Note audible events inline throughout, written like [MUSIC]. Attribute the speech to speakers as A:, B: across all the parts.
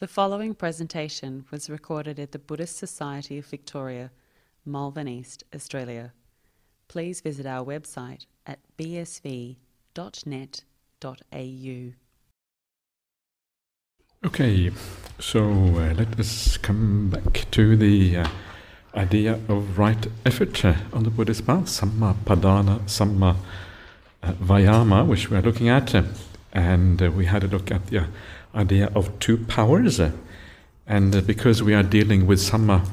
A: The following presentation was recorded at the Buddhist Society of Victoria, Malvern East, Australia. Please visit our website at bsv.net.au.
B: Okay, so uh, let us come back to the uh, idea of right effort uh, on the Buddhist path, Samma Padhana, Samma uh, Vayama, which we are looking at. uh, and uh, we had a look at the idea of two powers. uh, and uh, because we are dealing with Samma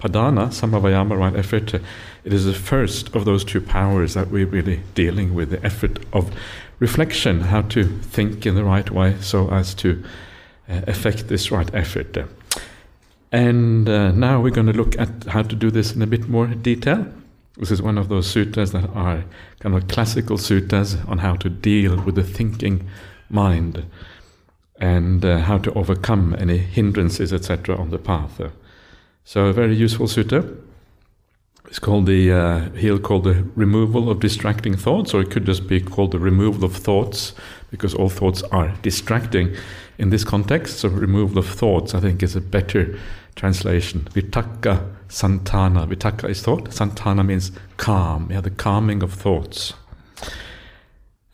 B: Padhana, Samma Vayama, right effort, uh, it is the first of those two powers that we're really dealing with the effort of reflection, how to think in the right way so as to uh, effect this right effort. And uh, now we're going to look at how to do this in a bit more detail. This is one of those suttas that are kind of classical suttas on how to deal with the thinking mind and uh, how to overcome any hindrances, etc., on the path. So, a very useful sutta. It's called the uh, he'll call the removal of distracting thoughts, or it could just be called the removal of thoughts, because all thoughts are distracting in this context. So, removal of thoughts, I think, is a better translation. Vitakka santhana. Vitakka is thought. Santhana means calm. Yeah, the calming of thoughts.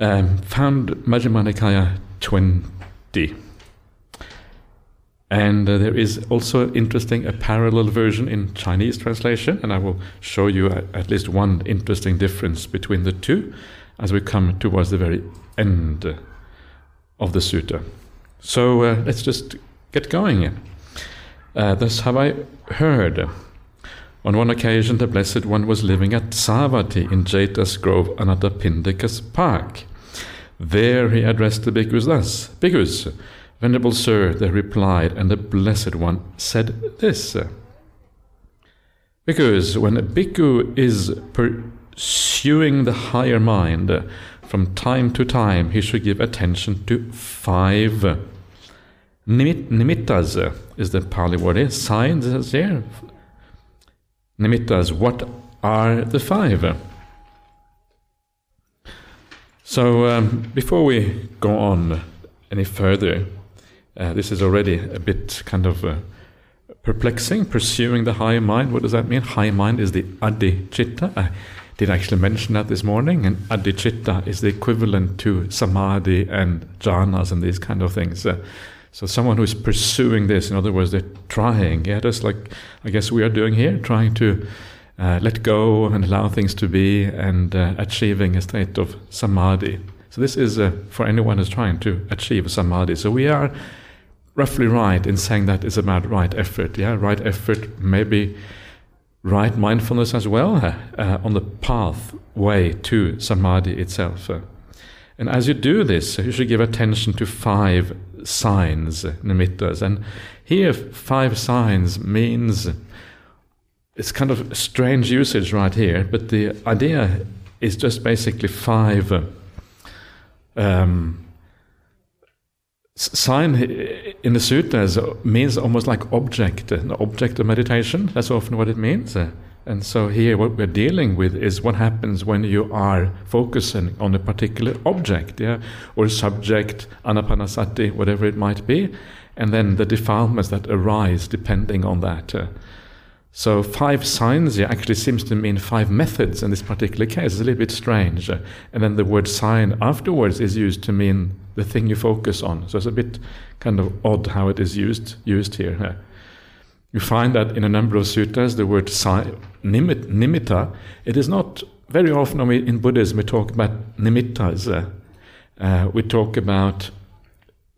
B: Um, found Majjhima Nikaya 20. And uh, there is also interesting a parallel version in Chinese translation, and I will show you at, at least one interesting difference between the two as we come towards the very end of the sutta. So uh, let's just get going. Uh, thus have I heard. On one occasion, the Blessed One was living at Savatthi in Jeta's Grove, Anathapindika's park. There he addressed the bhikkhus thus Bhikkhus, Venerable Sir, they replied, and the Blessed One said this Because when a bhikkhu is pursuing the higher mind, from time to time he should give attention to five nimit- nimittas, is the Pali word here, signs is here. Nimittas, what are the five? So, um, before we go on any further, uh, this is already a bit kind of uh, perplexing. Pursuing the high mind, what does that mean? High mind is the adhicitta. I did actually mention that this morning, and adhicitta is the equivalent to samadhi and jhanas and these kind of things. Uh, so, someone who is pursuing this, in other words, they're trying, yeah, just like I guess we are doing here, trying to uh, let go and allow things to be and uh, achieving a state of samadhi. So, this is uh, for anyone who's trying to achieve samadhi. So, we are roughly right in saying that it's about right effort. Yeah, right effort, maybe right mindfulness as well uh, uh, on the pathway to samadhi itself. Uh, and as you do this, you should give attention to five signs, nimittas. And here, five signs means it's kind of strange usage right here, but the idea is just basically five. Uh, um, sign in the sutras means almost like object, an object of meditation. That's often what it means. And so here, what we're dealing with is what happens when you are focusing on a particular object, yeah, or subject, anapanasati, whatever it might be, and then the defilements that arise depending on that. So five signs here actually seems to mean five methods in this particular case. It's a little bit strange. And then the word sign afterwards is used to mean the thing you focus on. So it's a bit kind of odd how it is used used here. You find that in a number of sutras, the word sign, nimit, nimitta, it is not very often in Buddhism we talk about nimittas. Uh, uh, we talk about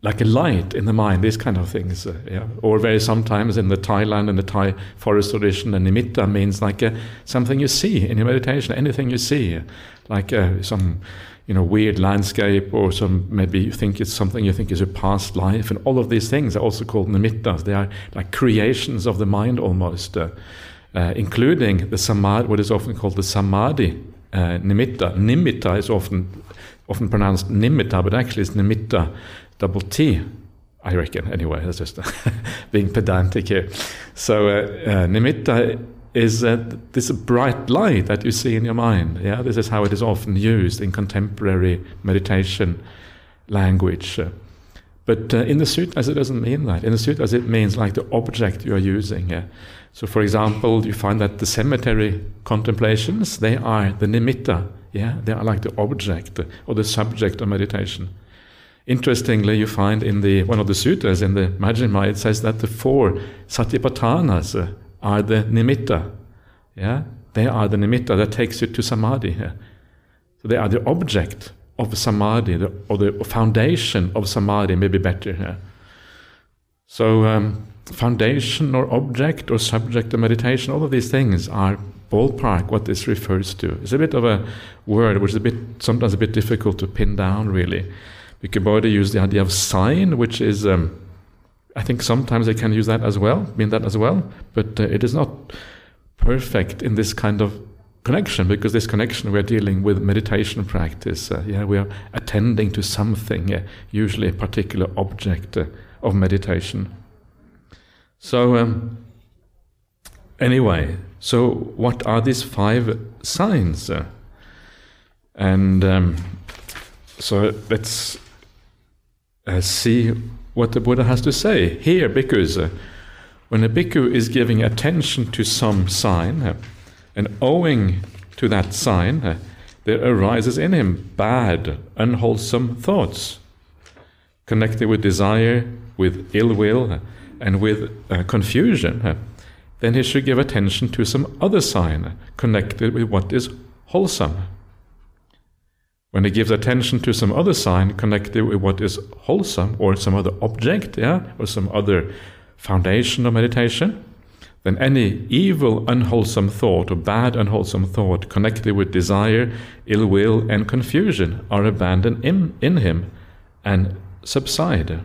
B: like a light in the mind, these kind of things. Uh, yeah. Or very sometimes in the Thailand and the Thai forest tradition, the nimitta means like uh, something you see in your meditation, anything you see, like uh, some you know weird landscape or some maybe you think it's something you think is a past life, and all of these things are also called nimittas. They are like creations of the mind almost, uh, uh, including the samadhi, what is often called the samadhi uh, nimitta. Nimitta is often often pronounced nimitta, but actually it's nimitta double T, I reckon. Anyway, that's just [LAUGHS] being pedantic here. So, uh, uh, nimitta is uh, this bright light that you see in your mind. Yeah, this is how it is often used in contemporary meditation language. But uh, in the sutras, it doesn't mean that. In the sutras, it means like the object you are using. Yeah? So, for example, you find that the cemetery contemplations, they are the nimitta. Yeah? They are like the object or the subject of meditation. Interestingly, you find in the one of the sutras in the Majjhima, it says that the four satipatthanas uh, are the nimitta. Yeah? They are the nimitta that takes you to samadhi. Yeah? So they are the object of samadhi, the, or the foundation of samadhi, maybe better here. So, um, foundation or object or subject of meditation, all of these things are ballpark what this refers to. It's a bit of a word which is a bit sometimes a bit difficult to pin down, really. We could both use the idea of sign, which is, um, I think sometimes they can use that as well, mean that as well, but uh, it is not perfect in this kind of connection because this connection we're dealing with meditation practice. Uh, yeah, we are attending to something, uh, usually a particular object uh, of meditation. So, um, anyway, so what are these five signs? And um, so let's uh, see what the Buddha has to say here, because uh, when a bhikkhu is giving attention to some sign, and owing to that sign, uh, there arises in him bad, unwholesome thoughts connected with desire, with ill will, uh, and with uh, confusion. Uh, then he should give attention to some other sign uh, connected with what is wholesome. When he gives attention to some other sign connected with what is wholesome, or some other object, yeah, or some other foundation of meditation, then any evil, unwholesome thought or bad, unwholesome thought connected with desire, ill will, and confusion are abandoned in, in him and subside.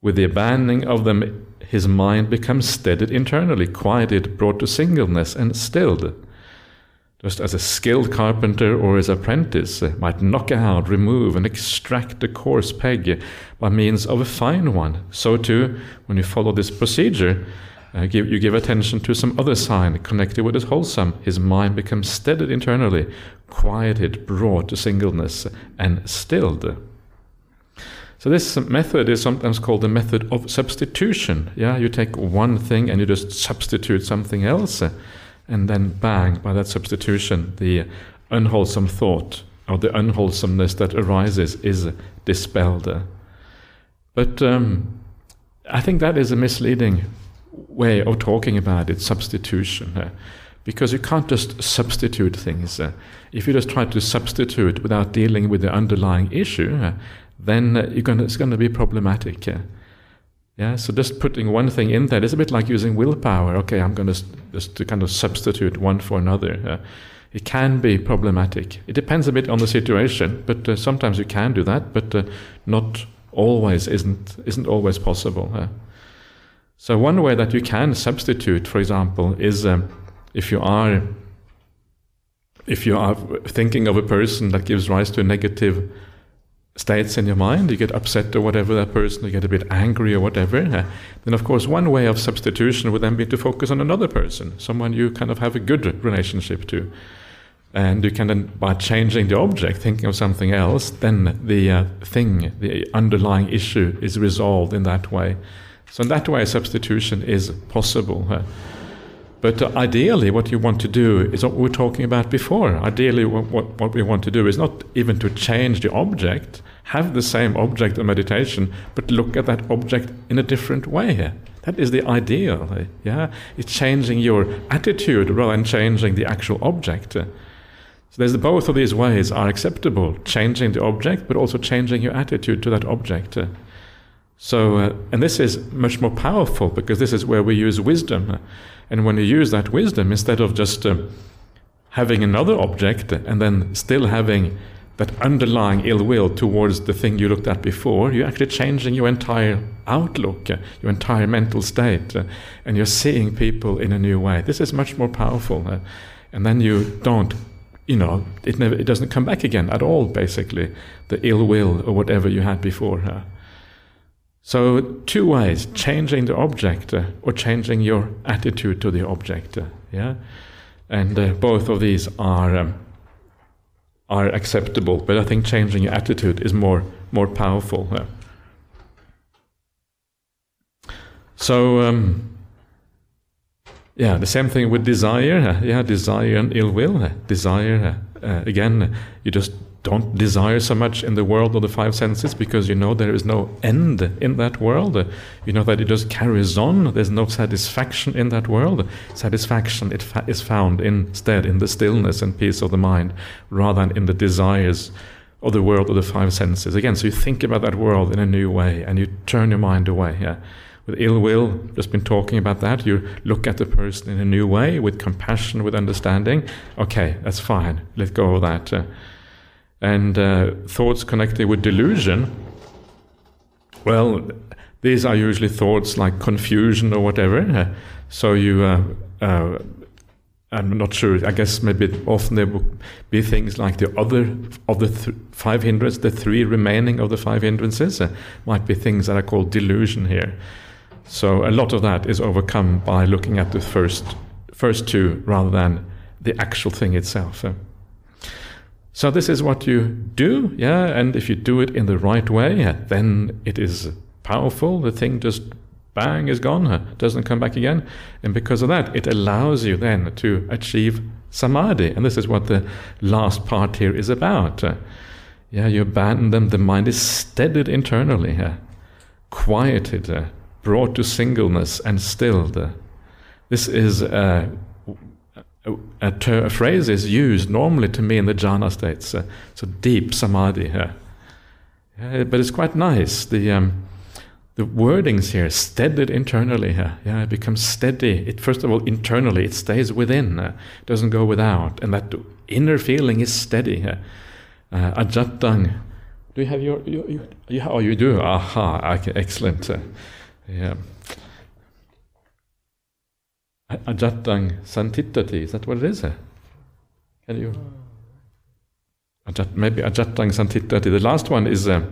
B: With the abandoning of them, his mind becomes steadied internally, quieted, brought to singleness, and stilled. Just as a skilled carpenter or his apprentice might knock out, remove, and extract a coarse peg by means of a fine one, so too, when you follow this procedure, uh, give, you give attention to some other sign connected with his wholesome, his mind becomes steadied internally, quieted, brought to singleness, and stilled. So this method is sometimes called the method of substitution. Yeah, you take one thing and you just substitute something else, and then bang, by that substitution, the unwholesome thought or the unwholesomeness that arises is dispelled. But um, I think that is a misleading way of talking about it, substitution. Because you can't just substitute things. If you just try to substitute without dealing with the underlying issue, then it's going to be problematic. Yeah, so just putting one thing in there is a bit like using willpower. Okay, I'm going to just to kind of substitute one for another. it can be problematic. It depends a bit on the situation, but uh, sometimes you can do that, but uh, not always. isn't isn't always possible. So one way that you can substitute, for example, is um, if you are if you are thinking of a person that gives rise to a negative states in your mind, you get upset or whatever that person, you get a bit angry or whatever, uh, then of course one way of substitution would then be to focus on another person, someone you kind of have a good relationship to. And you can then, by changing the object, thinking of something else, then the uh, thing, the underlying issue is resolved in that way. So in that way, substitution is possible. But uh, ideally, what you want to do is what we were talking about before. Ideally, what, what, what, we want to do is not even to change the object, have the same object of meditation, but look at that object in a different way. That is the ideal. Yeah, it's changing your attitude rather than changing the actual object. So there's both of these ways are acceptable: changing the object, but also changing your attitude to that object. So, uh, and this is much more powerful because this is where we use wisdom. And when you use that wisdom, instead of just uh, having another object and then still having that underlying ill will towards the thing you looked at before, you're actually changing your entire outlook, your entire mental state, and you're seeing people in a new way. This is much more powerful. Uh, and then you don't, you know, it, never, it doesn't come back again at all, basically, the ill will or whatever you had before. So, two ways changing the object uh, or changing your attitude to the object. Uh, yeah? And uh, both of these are, um, are acceptable. But I think changing your attitude is more more powerful. Yeah. So um, yeah, the same thing with desire. Yeah, desire and ill will. Desire uh, again, you just don't desire so much in the world of the five senses because you know there is no end in that world. You know that it just carries on. There's no satisfaction in that world. Satisfaction it fa- is found instead in the stillness and peace of the mind rather than in the desires of the world of the five senses. Again, so you think about that world in a new way and you turn your mind away. Yeah. With ill will, just been talking about that. You look at the person in a new way, with compassion, with understanding. Okay, that's fine. Let go of that. Uh, and uh, thoughts connected with delusion, well, these are usually thoughts like confusion or whatever. Uh, so you, uh, uh, I'm not sure. I guess maybe often there will be things like the other of the th- five hindrances, the three remaining of the five hindrances, uh, might be things that are called delusion here. So a lot of that is overcome by looking at the first first two rather than the actual thing itself. Uh. So this is what you do, yeah, and if you do it in the right way, then it is powerful. The thing just bang is gone, doesn't come back again, and because of that, it allows you then to achieve samadhi, and this is what the last part here is about. Yeah, you abandon them. The mind is steadied internally, yeah, quieted, brought to singleness, and stilled. This is a, ter- a, phrase is used normally to mean the jhana states, uh, so deep samadhi here. Yeah, but it's quite nice. The um, the wordings here, steadied internally. Yeah, it becomes steady. It first of all internally, it stays within, uh, doesn't go without, and that inner feeling is steady here. Uh, ajatang. Do you have your, your, your, your oh you do? Aha, okay, excellent. Uh, yeah. Ajatang Santitati, is that what it is? Can you? Ajat, maybe Ajatang Santitati. The last one is uh,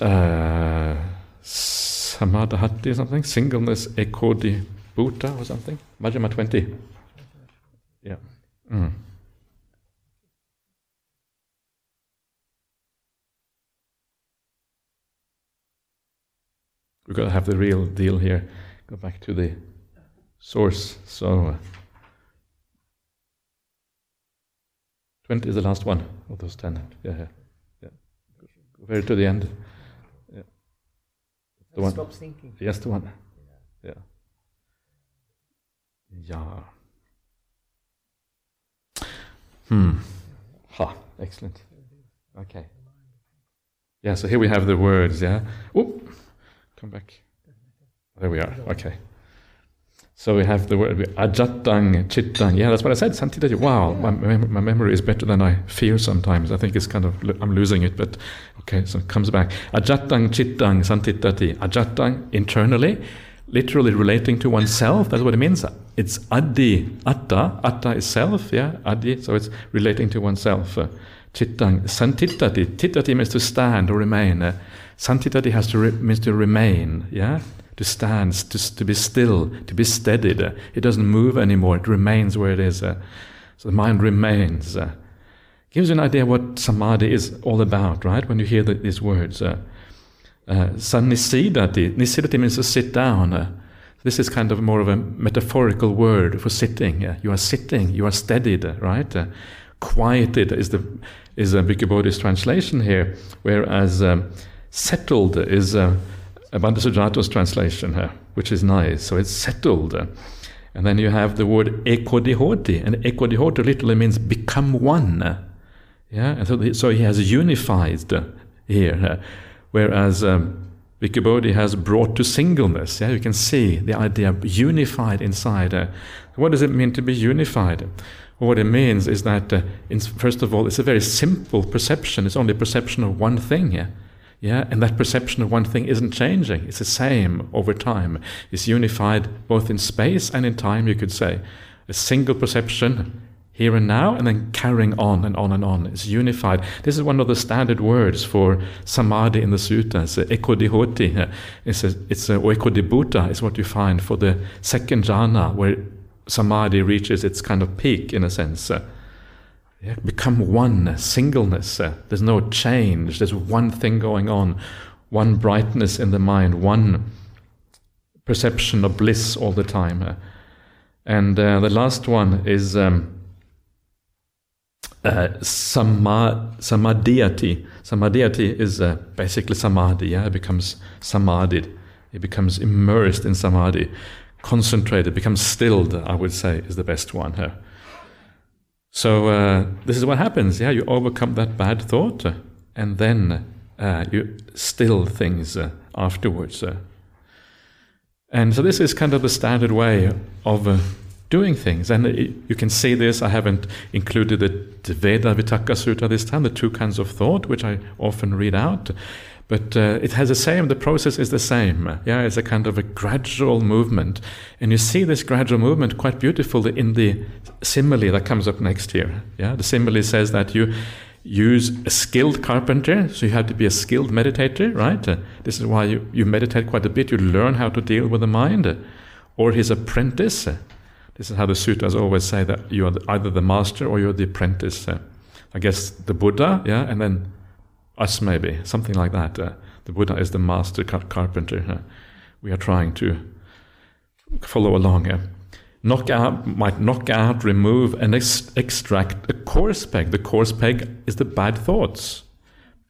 B: uh, Samadhati or something, singleness ekodi bhuta or something. Majjhima 20. Yeah. Mm. We've got to have the real deal here. Go back to the source. So, uh, 20 is the last one of those 10. Yeah, yeah. yeah. Go very to the end. Yeah.
C: The one. Stop thinking.
B: Yes, the one. Yeah. Yeah. Hmm. Ha. Excellent. Okay. Yeah, so here we have the words, yeah. Oop. Come back. There we are. Okay. So we have the word ajatang chittang. Yeah, that's what I said. Santitati. Wow, my, my memory is better than I fear sometimes. I think it's kind of I'm losing it, but okay. So it comes back. Ajatang chittang santitati. Ajatang internally, literally relating to oneself. That's what it means. It's adi atta. Atta is self. Yeah, adi. So it's relating to oneself. Uh, chittang santitati. Titati means to stand or remain. Uh, Santitati has to re- means to remain, yeah, to stand, to, to be still, to be steadied. It doesn't move anymore; it remains where it is. Uh, so the mind remains. Uh, gives you an idea what samadhi is all about, right? When you hear the, these words, uh, uh. Nisidati means to sit down. Uh, this is kind of more of a metaphorical word for sitting. You are sitting, you are steadied, right? Quieted is the is a Bhikkhu Bodhi's translation here, whereas um, settled is Bhante Sujato's translation here, which is nice. So it's settled. And then you have the word ekodihoti, and ekodihoti literally means become one. Yeah, and so, so he has unified here, whereas um, Bodhi has brought to singleness. Yeah, you can see the idea of unified inside. What does it mean to be unified? Well, what it means is that, uh, in, first of all, it's a very simple perception. It's only a perception of one thing. Yeah? Yeah, and that perception of one thing isn't changing. It's the same over time. It's unified both in space and in time, you could say. A single perception here and now, and then carrying on and on and on. It's unified. This is one of the standard words for samadhi in the suttas. Ekodihoti. It's a, it's a, or ekodibhuta is what you find for the second jhana, where samadhi reaches its kind of peak, in a sense. Become one, singleness. Uh, there's no change. There's one thing going on one brightness in the mind, one perception of bliss all the time. And uh, the last one is um, uh, sama, is uh, basically samadhi. Yeah? It becomes samadhi. It becomes immersed in samadhi, concentrated, becomes stilled. I would say is the best one. So uh, this is what happens. Yeah, you overcome that bad thought, uh, and then uh, you still things uh, afterwards. Uh. And so this is kind of the standard way of uh, doing things. And you can see this. I haven't included the Dvedhavitakka Sutta this time, the two kinds of thought, which I often read out. But uh, it has the same, the process is the same. Yeah, it's a kind of a gradual movement. And you see this gradual movement quite beautifully in the simile that comes up next here. Yeah, the simile says that you use a skilled carpenter, so you have to be a skilled meditator, right? Uh, this is why you, you meditate quite a bit, you learn how to deal with the mind. Or his apprentice. This is how the sutras always say that you are either the master or you're the apprentice. I guess the Buddha, yeah, and then us maybe, something like that. Uh, the Buddha is the master car- carpenter. Uh, we are trying to follow along. Uh, knock out, might knock out, remove, and ex- extract a coarse peg. The coarse peg is the bad thoughts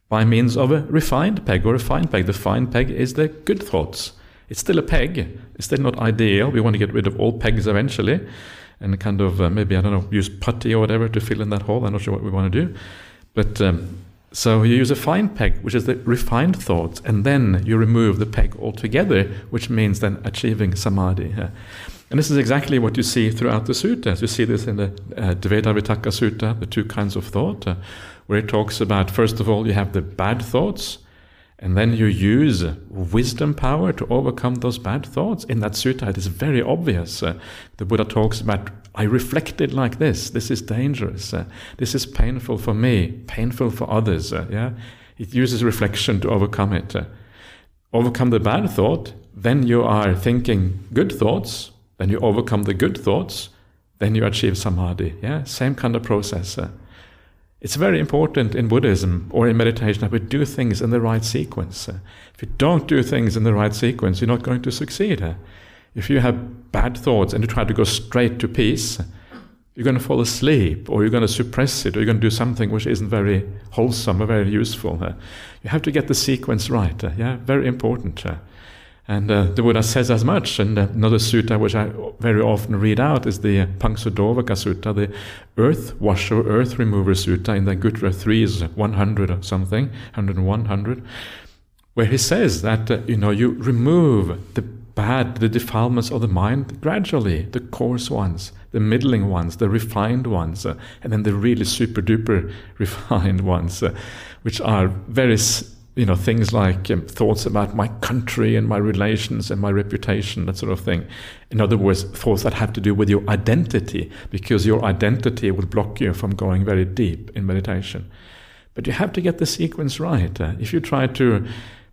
B: by means of a refined peg or a fine peg. The fine peg is the good thoughts. It's still a peg. It's still not ideal. We want to get rid of all pegs eventually and kind of uh, maybe, I don't know, use putty or whatever to fill in that hole. I'm not sure what we want to do. But um, so you use a fine peg, which is the refined thoughts, and then you remove the peg altogether, which means then achieving samadhi. And this is exactly what you see throughout the suttas. You see this in the uh, Dvedhavitakka Sutta, the two kinds of thought, uh, where it talks about, first of all, you have the bad thoughts, and then you use wisdom power to overcome those bad thoughts. In that sutta, it is very obvious. Uh, the Buddha talks about I reflected like this. This is dangerous. Uh, this is painful for me, painful for others. Uh, yeah, it uses reflection to overcome it. Uh, overcome the bad thought, then you are thinking good thoughts. Then you overcome the good thoughts. Then you achieve samadhi. Yeah, same kind of process. Uh. it's very important in Buddhism or in meditation that we do things in the right sequence. Uh. if you don't do things in the right sequence, you're not going to succeed. Uh. If you have bad thoughts and you try to go straight to peace, you're going to fall asleep or you're going to suppress it or you're going to do something which isn't very wholesome or very useful. Uh, you have to get the sequence right. Uh, yeah, very important. Uh, and uh, the Buddha says as much. And uh, another sutta which I very often read out is the Pamsudhovaka Sutta, the earth washer, earth remover sutta in the Anguttara 3 is 100 or something, 101, 100, where he says that, uh, you know, you remove the bad, the defilements of the mind gradually, the coarse ones, the middling ones, the refined ones, uh, and then the really super duper [LAUGHS] refined ones, uh, which are very, you know, things like um, thoughts about my country and my relations and my reputation, that sort of thing. In other words, thoughts that have to do with your identity, because your identity will block you from going very deep in meditation. But you have to get the sequence right. Uh, if you try to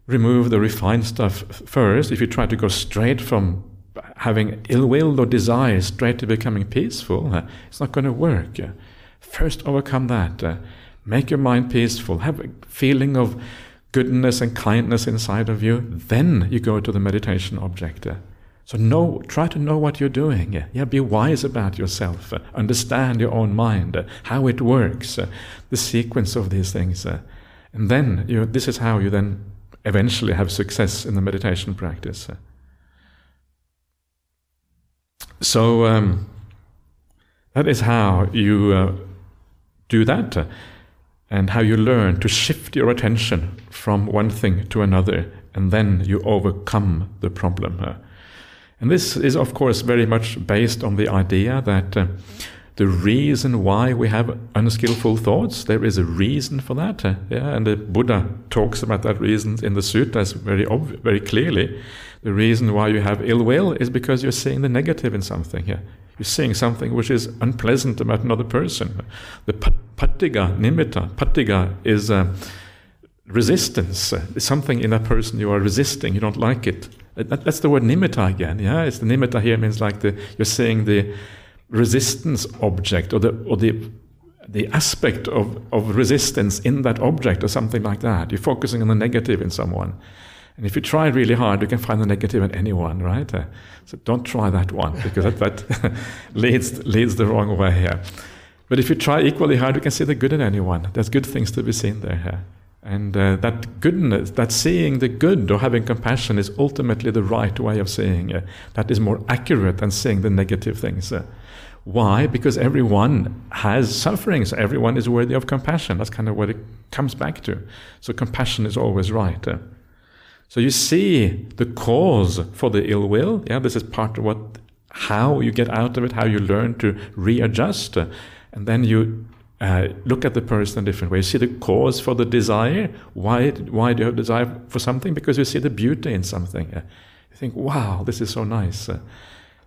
B: remove the refined stuff first, if you try to go straight from having ill will or desire straight to becoming peaceful, uh, it's not going to work. First, overcome that. Uh, make your mind peaceful. Have a feeling of goodness and kindness inside of you. Then you go to the meditation object. Uh. So know, try to know what you're doing. Yeah, be wise about yourself. Understand your own mind, how it works, the sequence of these things. and then you, this is how you then eventually have success in the meditation practice. So um, that is how you uh, do that, and how you learn to shift your attention from one thing to another, and then you overcome the problem. And this is, of course, very much based on the idea that uh, the reason why we have unskillful thoughts. There is a reason for that. Uh, yeah, and the Buddha talks about that reason in the suttas very ob- very clearly. The reason why you have ill will is because you're seeing the negative in something. Yeah, you're seeing something which is unpleasant about another person. The patigha nimitta. Patigha is uh, resistance. Uh, something in that person you are resisting. You don't like it. That, that's the word nimitta again. Yeah, it's the nimitta here means like the you're seeing the resistance object or the or the the aspect of, of resistance in that object or something like that. You're focusing on the negative in someone. And if you try really hard, you can find the negative in anyone, right? Uh, so don't try that one because that, that [LAUGHS] leads, leads the wrong way here. But if you try equally hard, you can see the good in anyone. There's good things to be seen there. Yeah? And uh, that goodness, that seeing the good or having compassion is ultimately the right way of seeing it. That is more accurate than seeing the negative things. Uh, why? Because everyone has sufferings. Everyone is worthy of compassion. That's kind of what it comes back to. So compassion is always right. Uh, so you see the cause for the ill will. Yeah, this is part of what, how you get out of it, how you learn to readjust, and then you uh, look at the person in a different ways. See the cause for the desire. Why, why do you have desire for something? Because you see the beauty in something. Uh, you think, wow, this is so nice. Uh,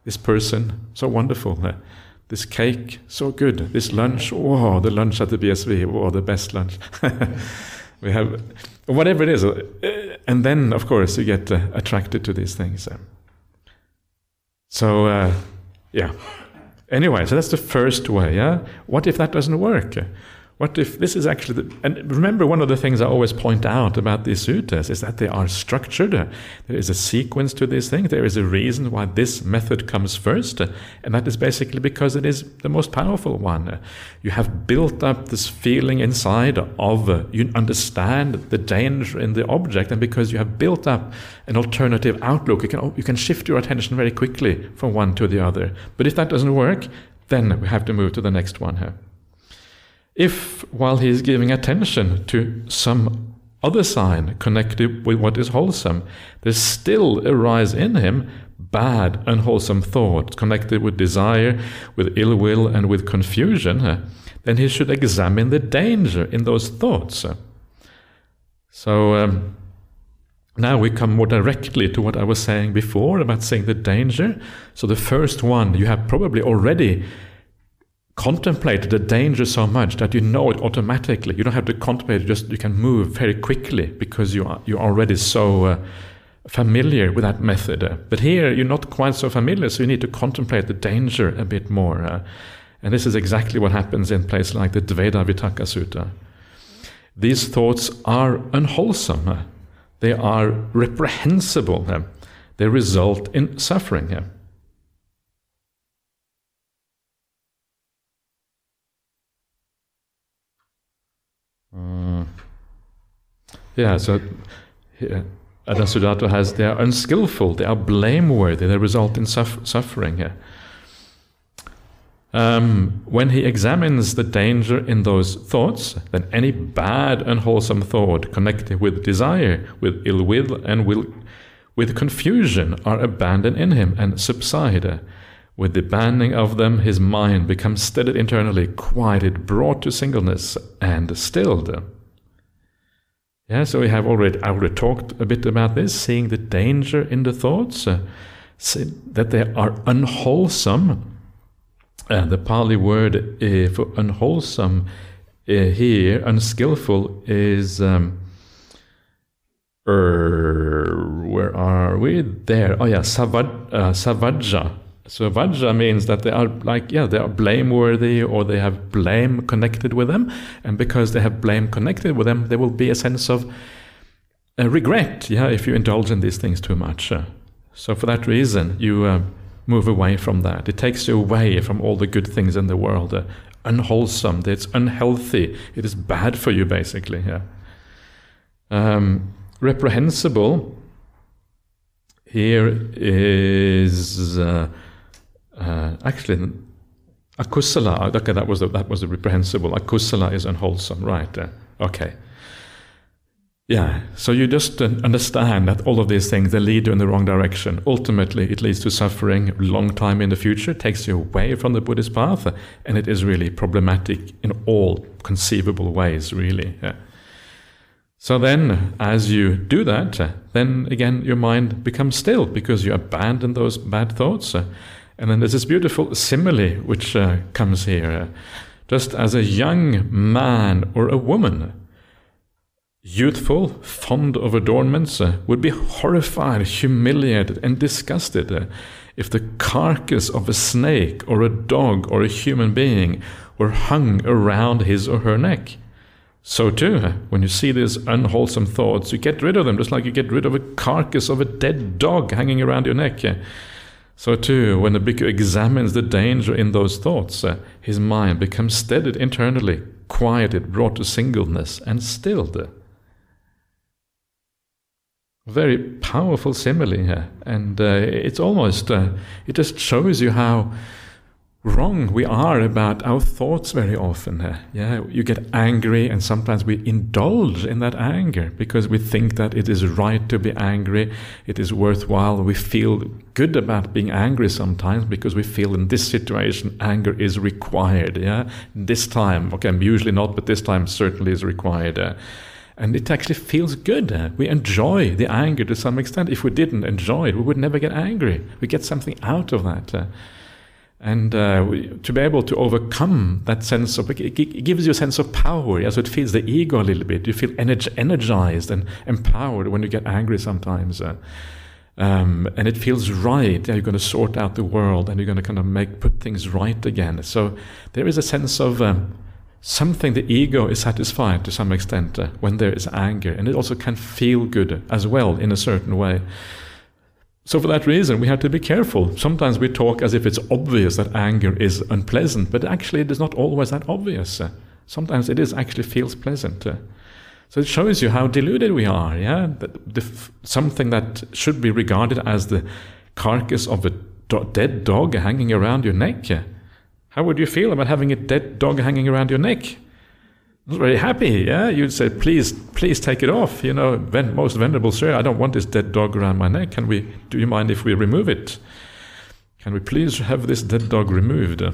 B: this person, so wonderful. Uh, this cake, so good. This lunch, oh, the lunch at the BSV, oh, the best lunch. [LAUGHS] we have, whatever it is. Uh, and then, of course, you get uh, attracted to these things. So, yeah. Anyway, so that's the first way. Yeah. What if that doesn't work? What if this is actually the, and remember one of the things I always point out about these suttas is that they are structured. There is a sequence to these things. There is a reason why this method comes first, and that is basically because it is the most powerful one. You have built up this feeling inside of you understand the danger in the object, and because you have built up an alternative outlook, you can you can shift your attention very quickly from one to the other. But if that doesn't work, then we have to move to the next one here. If, while he is giving attention to some other sign connected with what is wholesome, there still arise in him bad, unwholesome thoughts connected with desire, with ill will, and with confusion, then he should examine the danger in those thoughts. So um, now we come more directly to what I was saying before about seeing the danger. So the first one you have probably already contemplate the danger so much that you know it automatically. You don't have to contemplate; just you can move very quickly because you are you're already so uh, familiar with that method. But here you're not quite so familiar, so you need to contemplate the danger a bit more. Uh, and this is exactly what happens in places like the Dvedhavitakka Sutta. These thoughts are unwholesome. They are reprehensible. They result in suffering. Yeah, so yeah, Adasudatta has, they are unskillful, they are blameworthy, they result in suf- suffering here. Um, when he examines the danger in those thoughts, then any bad, unwholesome thought connected with desire, with ill will, and will, with confusion are abandoned in him and subside. With the banning of them, his mind becomes steadied internally, quieted, brought to singleness, and stilled. Yeah, so we have already, already talked a bit about this, seeing the danger in the thoughts, uh, that they are unwholesome. Uh, the Pali word uh, for unwholesome uh, here, unskillful, is. Um, er, where are we? There. Oh, yeah, savad, uh, savajja so vajra means that they are like, yeah, they are blameworthy or they have blame connected with them. And because they have blame connected with them, there will be a sense of uh, regret, yeah, if you indulge in these things too much. Uh, so for that reason, you uh, move away from that. It takes you away from all the good things in the world. Uh, unwholesome, it's unhealthy, it is bad for you, basically. Yeah. Um, reprehensible here is uh, uh, actually, akusala, okay, that was the, that was the reprehensible. Akusala is unwholesome, right? Uh, okay. Yeah, so you just uh, understand that all of these things they lead you in the wrong direction. Ultimately, it leads to suffering long time in the future, takes you away from the Buddhist path, and it is really problematic in all conceivable ways, really. Yeah. So then, as you do that, uh, then again your mind becomes still because you abandon those bad thoughts. Uh, and then there's this beautiful simile which uh, comes here. Just as a young man or a woman, youthful, fond of adornments, uh, would be horrified, humiliated, and disgusted uh, if the carcass of a snake or a dog or a human being were hung around his or her neck. So, too, when you see these unwholesome thoughts, you get rid of them just like you get rid of a carcass of a dead dog hanging around your neck. So, too, when the bhikkhu examines the danger in those thoughts, uh, his mind becomes steadied internally, quieted, brought to singleness, and stilled. Very powerful simile here, and uh, it's almost, uh, it just shows you how wrong we are about our thoughts very often. Uh, yeah, you get angry, and sometimes we indulge in that anger because we think that it is right to be angry, it is worthwhile. We feel good about being angry sometimes because we feel in this situation anger is required. Yeah, this time, okay, usually not, but this time certainly is required. Uh, and it actually feels good. Uh, we enjoy the anger to some extent. If we didn't enjoy it, we would never get angry. We get something out of that. Uh, and uh, to be able to overcome that sense of it, gives you a sense of power. Yeah? So it feeds the ego a little bit. You feel energized and empowered when you get angry sometimes. Uh, um, and it feels right. Yeah, you're going to sort out the world and you're going to kind of make put things right again. So there is a sense of um, something the ego is satisfied to some extent uh, when there is anger, and it also can feel good as well in a certain way. So, for that reason, we have to be careful. Sometimes we talk as if it's obvious that anger is unpleasant, but actually, it is not always that obvious. Sometimes it is actually feels pleasant. So it shows you how deluded we are. Yeah, that the, something that should be regarded as the carcass of a do- dead dog hanging around your neck. How would you feel about having a dead dog hanging around your neck? Not very happy. Yeah, you'd say, please, please take it off. You know, most venerable sir, I don't want this dead dog around my neck. Can we? Do you mind if we remove it? Can we please have this dead dog removed? Uh,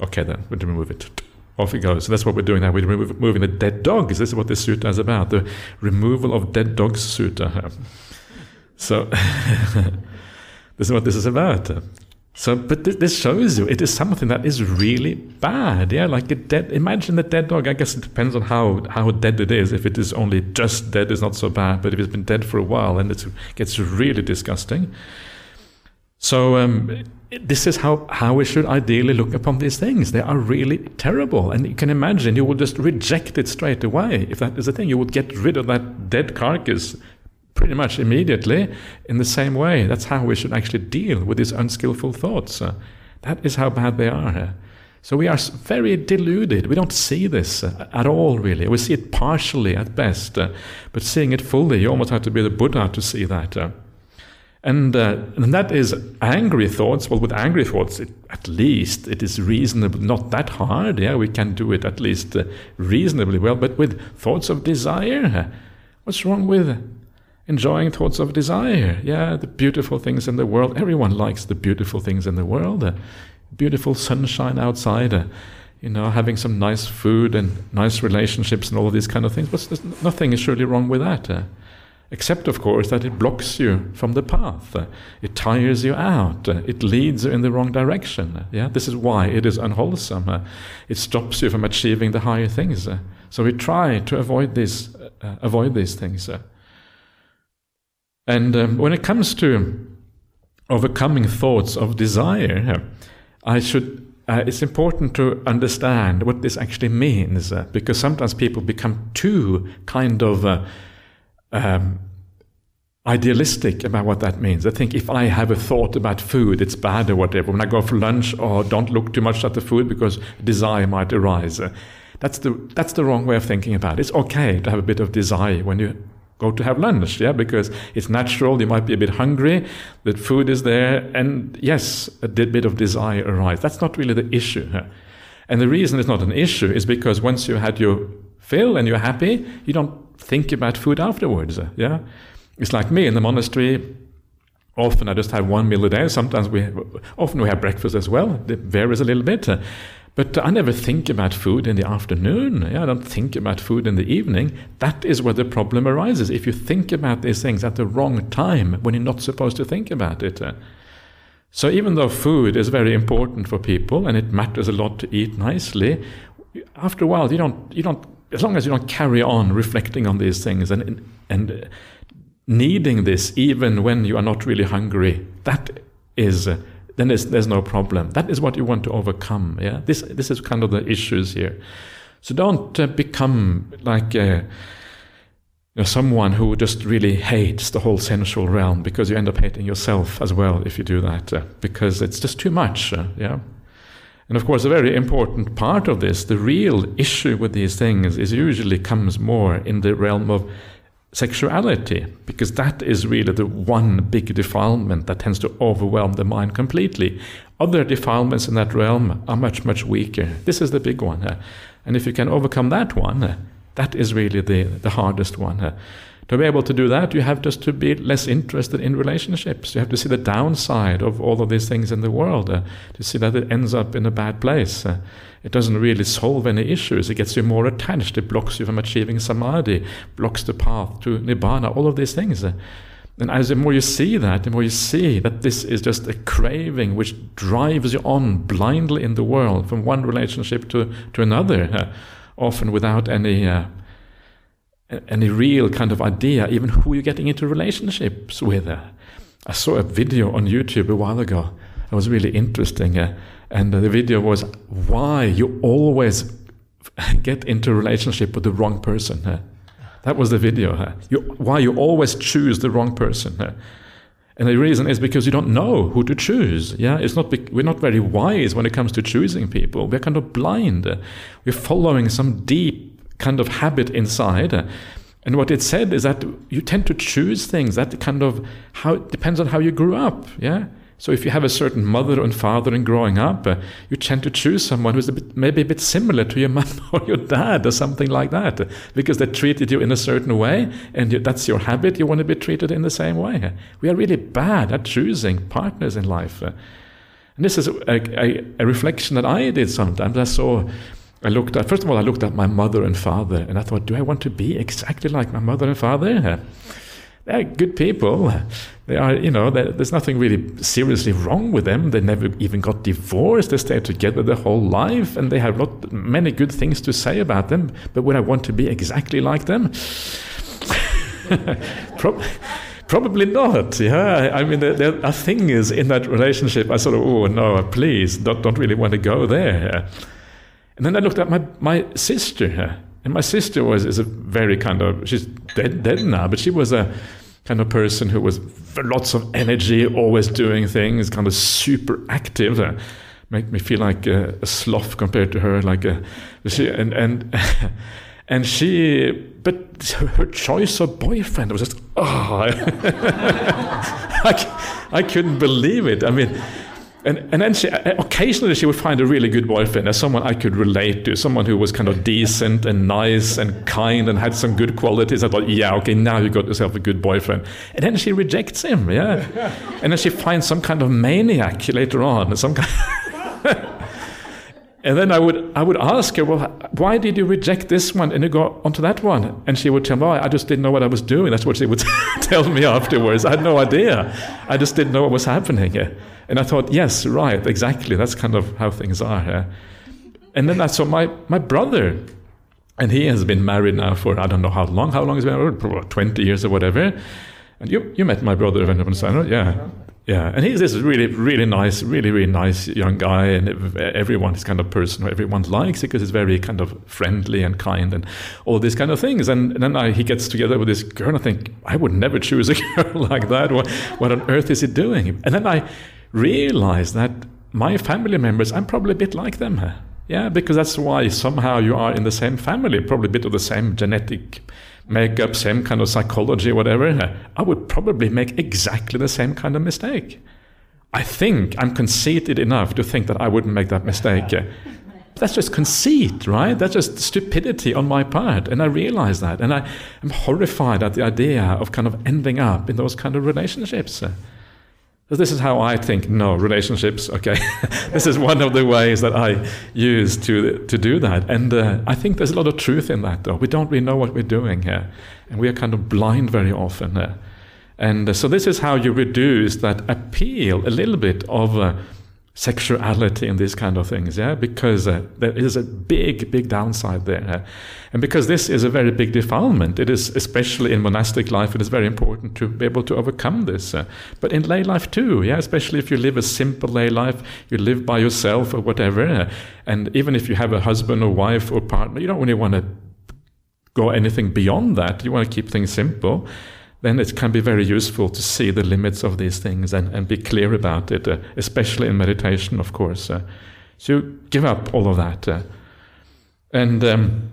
B: okay, then we'll remove it. Off it goes. So that's what we're doing now. We're removing the dead. This is what this sutta is about. The removal of dead dogs sutta. Uh-huh. So [LAUGHS] this is what this is about. So, but th- this shows you it is something that is really bad. Yeah, like a dead. Imagine a dead dog. I guess it depends on how how dead it is. If it is only just dead, it's not so bad. But if it's been dead for a while, and it gets really disgusting. So um, this is how how we should ideally look upon these things. They are really terrible, and you can imagine you would just reject it straight away. If that is the thing, you would get rid of that dead carcass pretty much immediately in the same way. That's how we should actually deal with these unskillful thoughts. Uh, that is how bad they are. Uh, so we are very deluded. We don't see this uh, at all, really. We see it partially at best, uh, but seeing it fully, you almost have to be the Buddha to see that. Uh. And, uh, and that is angry thoughts. Well, with angry thoughts, it, at least it is reasonable, not that hard. Yeah, we can do it at least reasonably well. But with thoughts of desire, what's wrong with enjoying thoughts of desire. Yeah, the beautiful things in the world. Everyone likes the beautiful things in the world. Uh, beautiful sunshine outside. Uh, you know, having some nice food and nice relationships and all of these kind of things. But nothing is surely wrong with that. Uh, except, of course, that it blocks you from the path. Uh, it tires you out. Uh, it leads you in the wrong direction. yeah, this is why it is unwholesome. Uh, it stops you from achieving the higher things. so we try to avoid these, avoid these things. And um, when it comes to overcoming thoughts of desire, I should. Uh, it's important to understand what this actually means, uh, because sometimes people become too kind of uh, um, idealistic about what that means. I think if I have a thought about food, it's bad or whatever. When I go for lunch, or don't look too much at the food because desire might arise. that's the that's the wrong way of thinking about it. It's okay to have a bit of desire when you go to have lunch, yeah, because it's natural. You might be a bit hungry, the food is there, and yes, a bit of desire arises. That's not really the issue. And the reason it's not an issue is because once you had your fill and you're happy, you don't think about food afterwards. Uh, yeah, it's like me in the monastery. Often I just have one meal a day. Sometimes we, often we have breakfast as well. It varies a little bit. Uh, But I never think about food in the afternoon. I don't think about food in the evening. That is where the problem arises. If you think about these things at the wrong time, when you're not supposed to think about it. So even though food is very important for people and it matters a lot to eat nicely, after a while you don't you don't as long as you don't carry on reflecting on these things and and needing this even when you are not really hungry, that is then there's, there's no problem. That is what you want to overcome. Yeah, this this is kind of the issues here. So don't uh, become like. Uh, you know, someone who just really hates the whole sensual realm because you end up hating yourself as well if you do that uh, because it's just too much uh, yeah and of course a very important part of this the real issue with these things is usually comes more in the realm of sexuality, because that is really the one big defilement that tends to overwhelm the mind completely. Other defilements in that realm are much, much weaker. This is the big one. And if you can overcome that one, that is really the, the hardest one. To be able to do that, you have just to be less interested in relationships. You have to see the downside of all of these things in the world, uh, to see that it ends up in a bad place. Uh, it doesn't really solve any issues. It gets you more attached. It blocks you from achieving samadhi, blocks the path to nibbana, all of these things. Uh, and as the more you see that, the more you see that this is just a craving which drives you on blindly in the world from one relationship to, to another, uh, often without any uh, any real kind of idea, even who you're getting into relationships with. I saw a video on YouTube a while ago. It was really interesting. Uh, and the video was why you always [LAUGHS] get into a relationship with the wrong person. Uh, that was the video. Uh, you, why you always choose the wrong person. Uh, and the reason is because you don't know who to choose. Yeah, it's not we're not very wise when it comes to choosing people. We're kind of blind. We're following some deep kind of habit inside. And what it said is that you tend to choose things that kind of how it depends on how you grew up. Yeah. So if you have a certain mother and father in growing up, uh, you tend to choose someone who's a bit, maybe a bit similar to your [LAUGHS] mom or your dad or something like that, because they treated you in a certain way, and you, that's your habit. You want to be treated in the same way. We are really bad at choosing partners in life, and this is a, a, a reflection that I did sometimes. I saw I looked at, first of all, I looked at my mother and father, and I thought, do I want to be exactly like my mother and father? They're good people. They are, you know, there's nothing really seriously wrong with them. They never even got divorced. They stayed together their whole life, and they have not many good things to say about them. But would I want to be exactly like them? [LAUGHS] Probably not. Yeah, I mean, there, there, are things in that relationship. I sort of, oh no, please, don't, don't really want to go there. And then I looked at my, my sister, and my sister was is a very kind of she's dead dead now, but she was a kind of person who was lots of energy, always doing things, kind of super active. Uh, make me feel like a, a, sloth compared to her, like a she and and. [LAUGHS] and she, but her choice of boyfriend was just, oh, [LAUGHS] [LAUGHS] I, I couldn't believe it. I mean, and, and then she, occasionally she would find a really good boyfriend as someone I could relate to, someone who was kind of decent and nice and kind and had some good qualities. I thought, yeah, okay, now you got yourself a good boyfriend. And then she rejects him, yeah. and then she finds some kind of maniac later on, some kind. [LAUGHS] and then I would I would ask her, well, why did you reject this one and you go onto that one? And she would tell me, oh, I just didn't know what I was doing. That's what she would [LAUGHS] tell me afterwards. I had no idea. I just didn't know what was happening. And I thought, yes, right, exactly. That's kind of how things are. And then I saw my, my brother, and he has been married now for I don't know how long. How long has he been married? Probably 20 years or whatever. And you, you met my brother, Venerable Steiner, yeah. Yeah, and he's this really, really nice, really, really nice young guy, and everyone is kind of person who everyone likes because he's very kind of friendly and kind and all these kind of things. And, and then I, he gets together with this girl, and I think I would never choose a [LAUGHS] girl like that. What, what on earth is he doing? And then I realize that my family members, I'm probably a bit like them. Yeah, because that's why somehow you are in the same family, probably a bit of the same genetic makeup, same kind of psychology, whatever. I would probably make exactly the same kind of mistake. I think I'm conceited enough to think that I wouldn't make that mistake. [LAUGHS] That's just conceit, right? That's just stupidity on my part. And I realize that. And I am horrified at the idea of kind of ending up in those kind of relationships. This is how I think. No, relationships. Okay, [LAUGHS] this is one of the ways that I use to to do that, and uh, I think there's a lot of truth in that. Though we don't really know what we're doing here, and we are kind of blind very often. Uh, and uh, so this is how you reduce that appeal a little bit of uh, sexuality and these kind of things, yeah, because uh, there is a big, big downside there, and because this is a very big defilement, it is especially in monastic life, it is very important to be able to overcome this. Uh, but in lay life too, yeah, especially if you live a simple lay life, you live by yourself or whatever, uh, and even if you have a husband or wife or partner, you don't really want to go anything beyond that. You want to keep things simple then it can be very useful to see the limits of these things and, and be clear about it, uh, especially in meditation, of course. Uh, so you give up all of that. Uh, and um,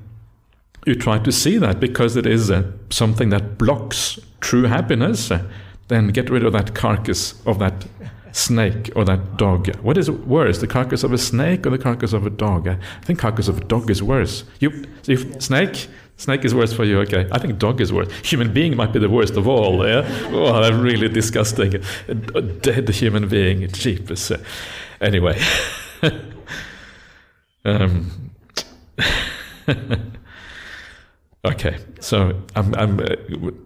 B: you try to see that because it is uh, something that blocks true happiness. Uh, then get rid of that carcass of that snake or that dog. What is worse, the carcass of a snake or the carcass of a dog? I think carcass of a dog is worse. You, you snake, Snake is worse for you, okay. I think dog is worse. Human being might be the worst of all, yeah? Oh, really disgusting. A, dead human being, jeepers. Anyway. [LAUGHS] um, [LAUGHS] okay, so I'm, I'm uh,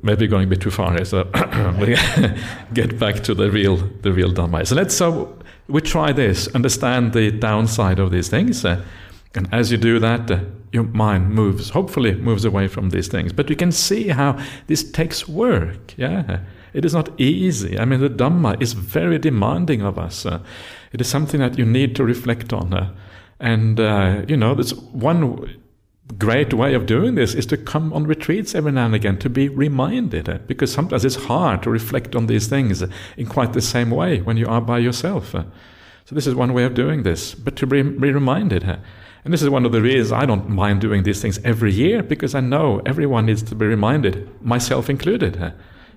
B: maybe going a bit too far here, so [CLEARS THROAT] we [LAUGHS] get back to the real, the real Dhamma. So let's, so we try this, understand the downside of these things. Uh, and as you do that, uh, your mind moves, hopefully moves away from these things. But you can see how this takes work. Yeah, it is not easy. I mean, the Dhamma is very demanding of us. Uh, it is something that you need to reflect on. Uh, and, uh, you know, there's one great way of doing this is to come on retreats every now and again to be reminded uh, because sometimes it's hard to reflect on these things in quite the same way when you are by yourself. Uh, so this is one way of doing this, but to be, be reminded. And this is one of the reasons I don't mind doing these things every year because I know everyone needs to be reminded, myself included.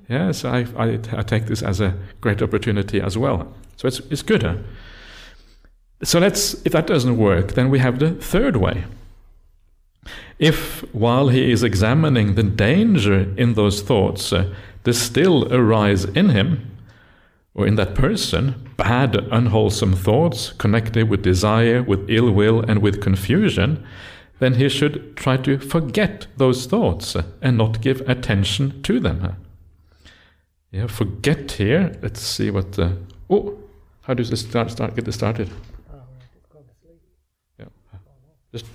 B: Yeah, so I, I, I take this as a great opportunity as well. So it's, it's good. So let's, if that doesn't work, then we have the third way. If, while he is examining the danger in those thoughts, uh, there still arise in him, or in that person, bad, unwholesome thoughts connected with desire, with ill will, and with confusion, then he should try to forget those thoughts and not give attention to them. Yeah, forget here. Let's see what. The, oh, how does this start? Start get this started. Yeah, just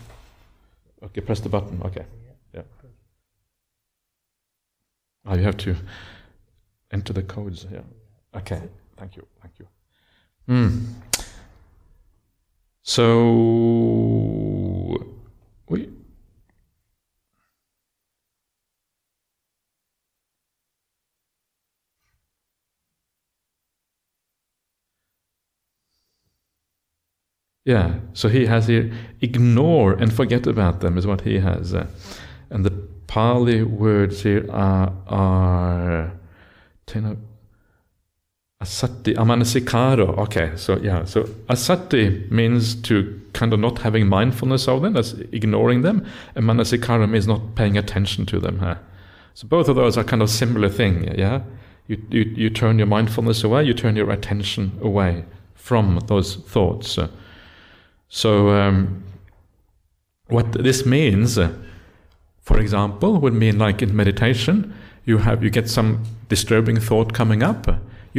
B: okay. Press the button. Okay. Yeah. Oh, you have to enter the codes. Yeah. Okay. Thank you. Thank you. Mm. So we Yeah, so he has here ignore and forget about them is what he has. Uh, and the Pali words here are, are Asati, amanasikaro. Okay, so yeah, so asati means to kind of not having mindfulness of them, that's ignoring them, and manasikara means not paying attention to them. Huh? So both of those are kind of similar thing. Yeah, you, you you turn your mindfulness away, you turn your attention away from those thoughts. So um, what this means, uh, for example, would mean like in meditation, you have you get some disturbing thought coming up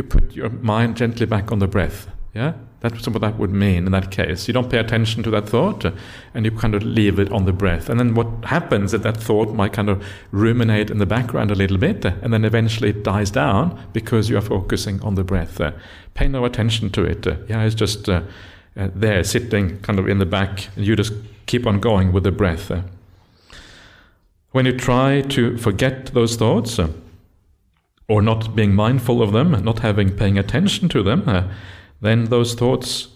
B: you put your mind gently back on the breath. Yeah, that's what that would mean in that case. You don't pay attention to that thought, uh, and you kind of leave it on the breath. And then what happens is that thought might kind of ruminate in the background a little bit, uh, and then eventually it dies down because you are focusing on the breath. Uh. Pay no attention to it. Yeah, it's just uh, uh, there, sitting kind of in the back, and you just keep on going with the breath. When you try to forget those thoughts, or not being mindful of them, not having paying attention to them, uh, then those thoughts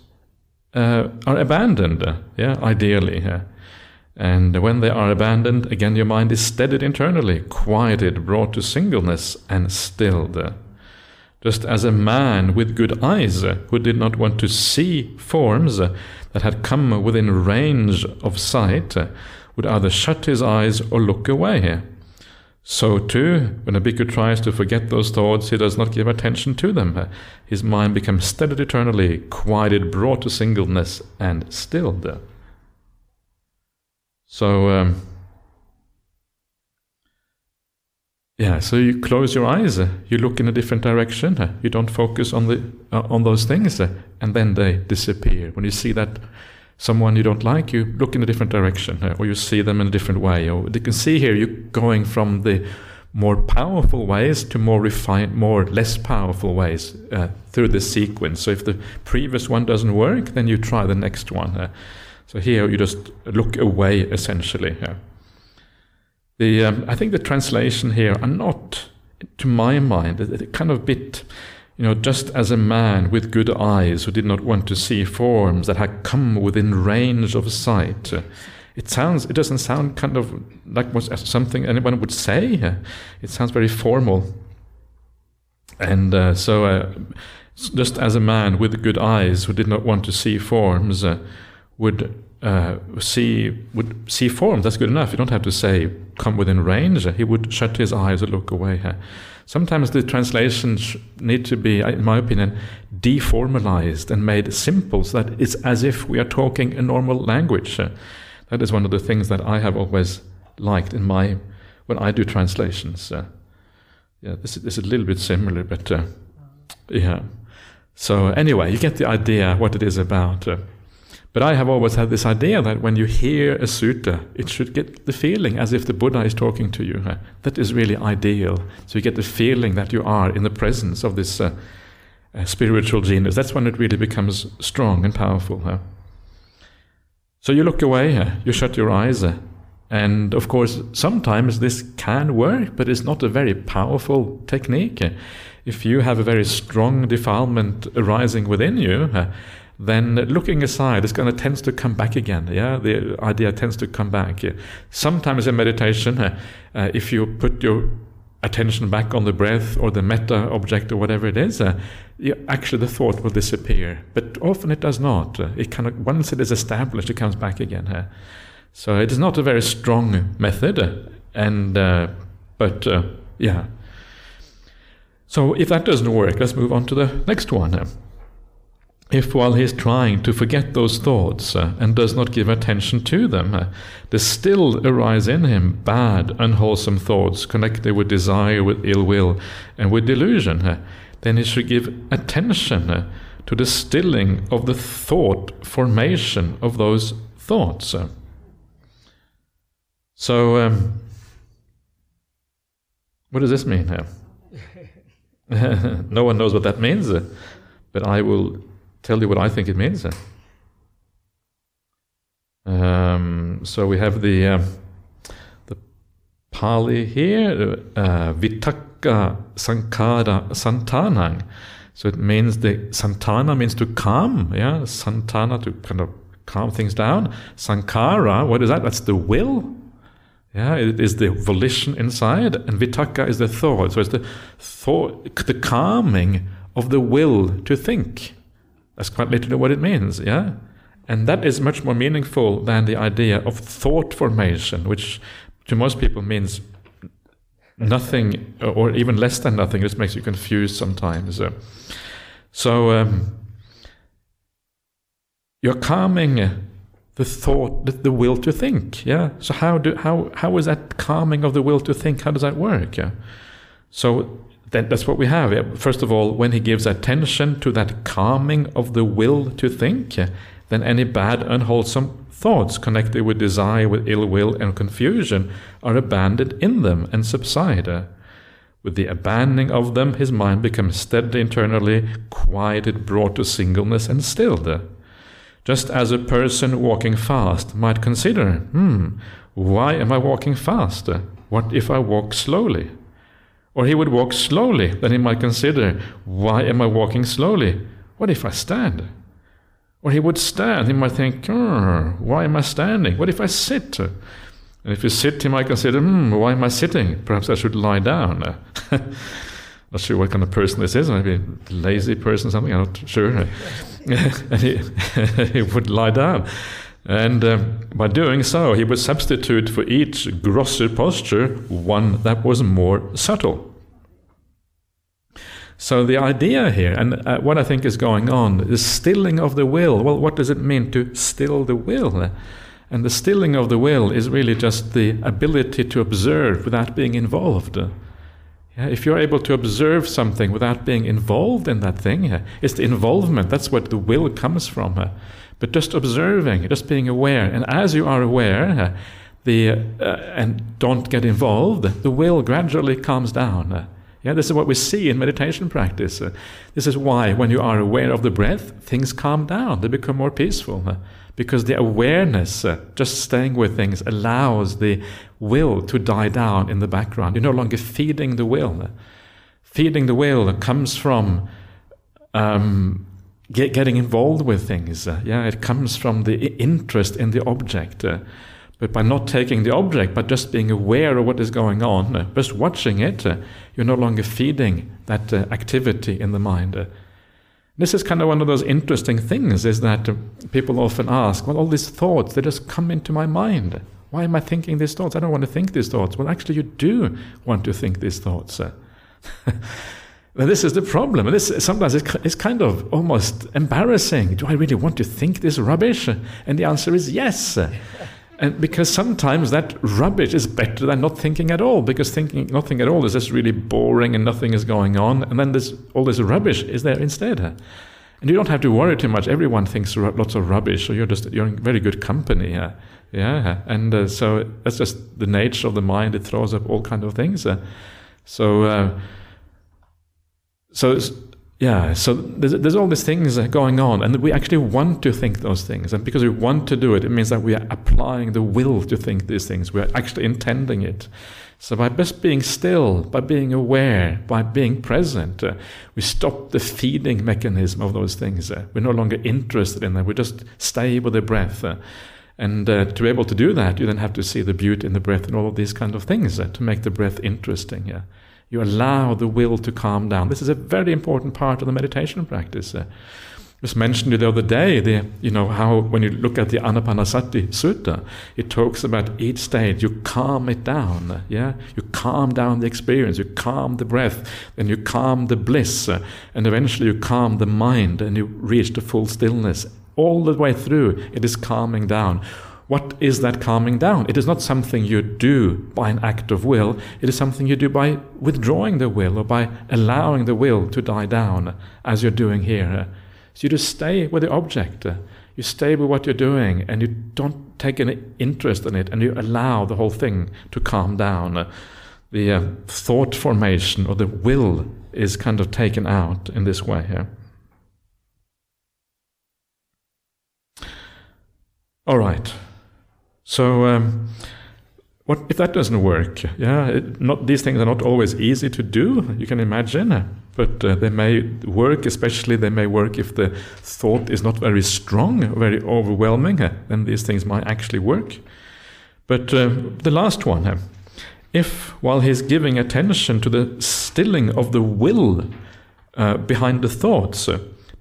B: uh, are abandoned. Uh, yeah, ideally. and when they are abandoned, again, your mind is steadied internally, quieted, brought to singleness, and stilled. Just as a man with good eyes, uh, who did not want to see forms uh, that had come within range of sight, would either shut his eyes or look away. So too, when a bhikkhu tries to forget those thoughts, he does not give attention to them. His mind becomes steadied eternally, quieted, brought to singleness, and stilled. So, um, yeah, so you close your eyes, you look in a different direction, you don't focus on the uh, on those things, and then they disappear. When you see that someone you don't like, you look in a different direction, uh, or you see them in a different way. Or you can see here you're going from the more powerful ways to more refined, more less powerful ways uh, through the sequence. So if the previous one doesn't work, then you try the next one. Uh, so here you just look away essentially. The um, I think the translation here are not, to my mind, kind of bit you know, just as a man with good eyes who did not want to see forms that had come within range of sight. It sounds, it doesn't sound kind of like something anyone would say. It sounds very formal. And uh, so, uh, just as a man with good eyes who did not want to see forms uh, would uh, see would see forms, that's good enough. You don't have to say come within range. He would shut his eyes and look away. Sometimes the translations need to be, in my opinion, deformalized and made simple so that it's as if we are talking a normal language. That is one of the things that I have always liked in my when I do translations. Uh, yeah, this is, this is a little bit similar, but uh, yeah. So anyway, you get the idea what it is about. Uh, but I have always had this idea that when you hear a sutta, it should get the feeling as if the Buddha is talking to you. That is really ideal. So you get the feeling that you are in the presence of this uh, uh, spiritual genius. That's when it really becomes strong and powerful. So you look away, you shut your eyes, uh, and of course, sometimes this can work, but it's not a very powerful technique. If you have a very strong defilement arising within you, uh, then looking aside, it's going to tends to come back again. Yeah, the idea tends to come back. Yeah? Sometimes in meditation, uh, uh, if you put your attention back on the breath or the metta object or whatever it is, uh, you, actually the thought will disappear. But often it does not. Uh, it kind of once it is established, it comes back again. Uh, so it is not a very strong method, uh, and but yeah. So if that doesn't work, let's move on to the next one if while he is trying to forget those thoughts uh, and does not give attention to them, uh, there still arise in him bad, unwholesome thoughts connected with desire, with ill will, and with delusion, uh, then he should give attention uh, to the stilling of the thought formation of those thoughts. Uh. So, um, what does this mean here? [LAUGHS] no one knows what that means, uh, but I will tell you what I think it means. Um, so we have the uh, the Pali here, uh, Vitakka Sankhara Santanang. So it means the Santhana means to calm, yeah, Santhana to kind of calm things down. Sankhara, what is that? That's the will. Yeah, it is the volition inside, and vitakka is the thought. So it's the thought, the calming of the will to think. That's quite literally what it means, yeah? And that is much more meaningful than the idea of thought formation, which to most people means nothing or even less than nothing. This makes you confused sometimes. So um, you're calming the thought, the, the, will to think. Yeah. So how do how how is that calming of the will to think? How does that work? Yeah. So that's what we have. First of all, when he gives attention to that calming of the will to think, then any bad, unwholesome thoughts connected with desire, with ill will, and confusion are abandoned in them and subside. With the abandoning of them, his mind becomes steady internally, quieted, brought to singleness, and stilled. Just as a person walking fast might consider, hmm, why am I walking fast? What if I walk slowly? Or he would walk slowly. Then he might consider, why am I walking slowly? What if I stand? Or he would stand. He might think, why am I standing? What if I sit? And if you sit, he might consider, hmm, why am I sitting? Perhaps I should lie down. [LAUGHS] not sure what kind of person this is. Maybe a lazy person, something. I'm not sure. [LAUGHS] and he, [LAUGHS] he would lie down. And um, by doing so, he would substitute for each grosser posture one that was more subtle. So the idea here, and uh, what I think is going on, is stilling of the will. Well, what does it mean to still the will? And the stilling of the will is really just the ability to observe without being involved. Yeah, if you're able to observe something without being involved in that thing, it's the involvement, that's what the will comes from. But just observing, just being aware. And as you are aware, uh, the, uh, and don't get involved, the will gradually calms down. Uh, yeah, this is what we see in meditation practice. Uh, this is why, when you are aware of the breath, things calm down, they become more peaceful. Because the awareness, just staying with things, allows the will to die down in the background. You're no longer feeding the will. Feeding the will comes from um, get, getting involved with things. Uh, yeah, it comes from the interest in the object. Uh, but by not taking the object, but just being aware of what is going on, uh, just watching it, you're no longer feeding that activity in the mind. This is kind of one of those interesting things is that people often ask, well, all these thoughts, they just come into my mind. Why am I thinking these thoughts? I don't want to think these thoughts. Well, actually, you do want to think these thoughts. [LAUGHS] This is the problem. This sometimes it's kind of almost embarrassing. Do I really want to think this rubbish? And the answer is yes. [LAUGHS] And because sometimes that rubbish is better than not thinking at all, because thinking nothing at all is just really boring and nothing is going on, and then this all this rubbish is there instead. And you don't have to worry too much. Everyone thinks lots of rubbish, so you're just you're in very good company. Yeah, yeah. And uh, so that's just the nature of the mind. It throws up all kind of things. Uh, so, uh, so yeah, so there's, there's all these things going on, and we actually want to think those things. And because we want to do it, it means that we are applying the will to think these things. We are actually intending it. So by just being still, by being aware, by being present, uh, we stop the feeding mechanism of those things. Uh, we're no longer interested in them. We just stay with the breath. Uh, and uh, to be able to do that, you then have to see the beauty in the breath and all of these kind of things uh, to make the breath interesting. Yeah. You allow the will to calm down. This is a very important part of the meditation practice. Uh, was mentioned the other day, the, you know, how when you look at the Anapanasati Sutta, it talks about each stage, you calm it down, yeah? You calm down the experience, you calm the breath, then you calm the bliss, uh, and eventually you calm the mind and you reach the full stillness. All the way through, it is calming down. What is that calming down? It is not something you do by an act of will, it is something you do by withdrawing the will or by allowing the will to die down, as you're doing here. So you just stay with the object. You stay with what you're doing and you don't take any interest in it and you allow the whole thing to calm down. The uh, thought formation or the will is kind of taken out in this way here. All right. So, um, what if that doesn't work? Yeah, it, not these things are not always easy to do. You can imagine, but uh, they may work. Especially, they may work if the thought is not very strong, very overwhelming. Then these things might actually work. But uh, the last one, if while he's giving attention to the stilling of the will uh, behind the thoughts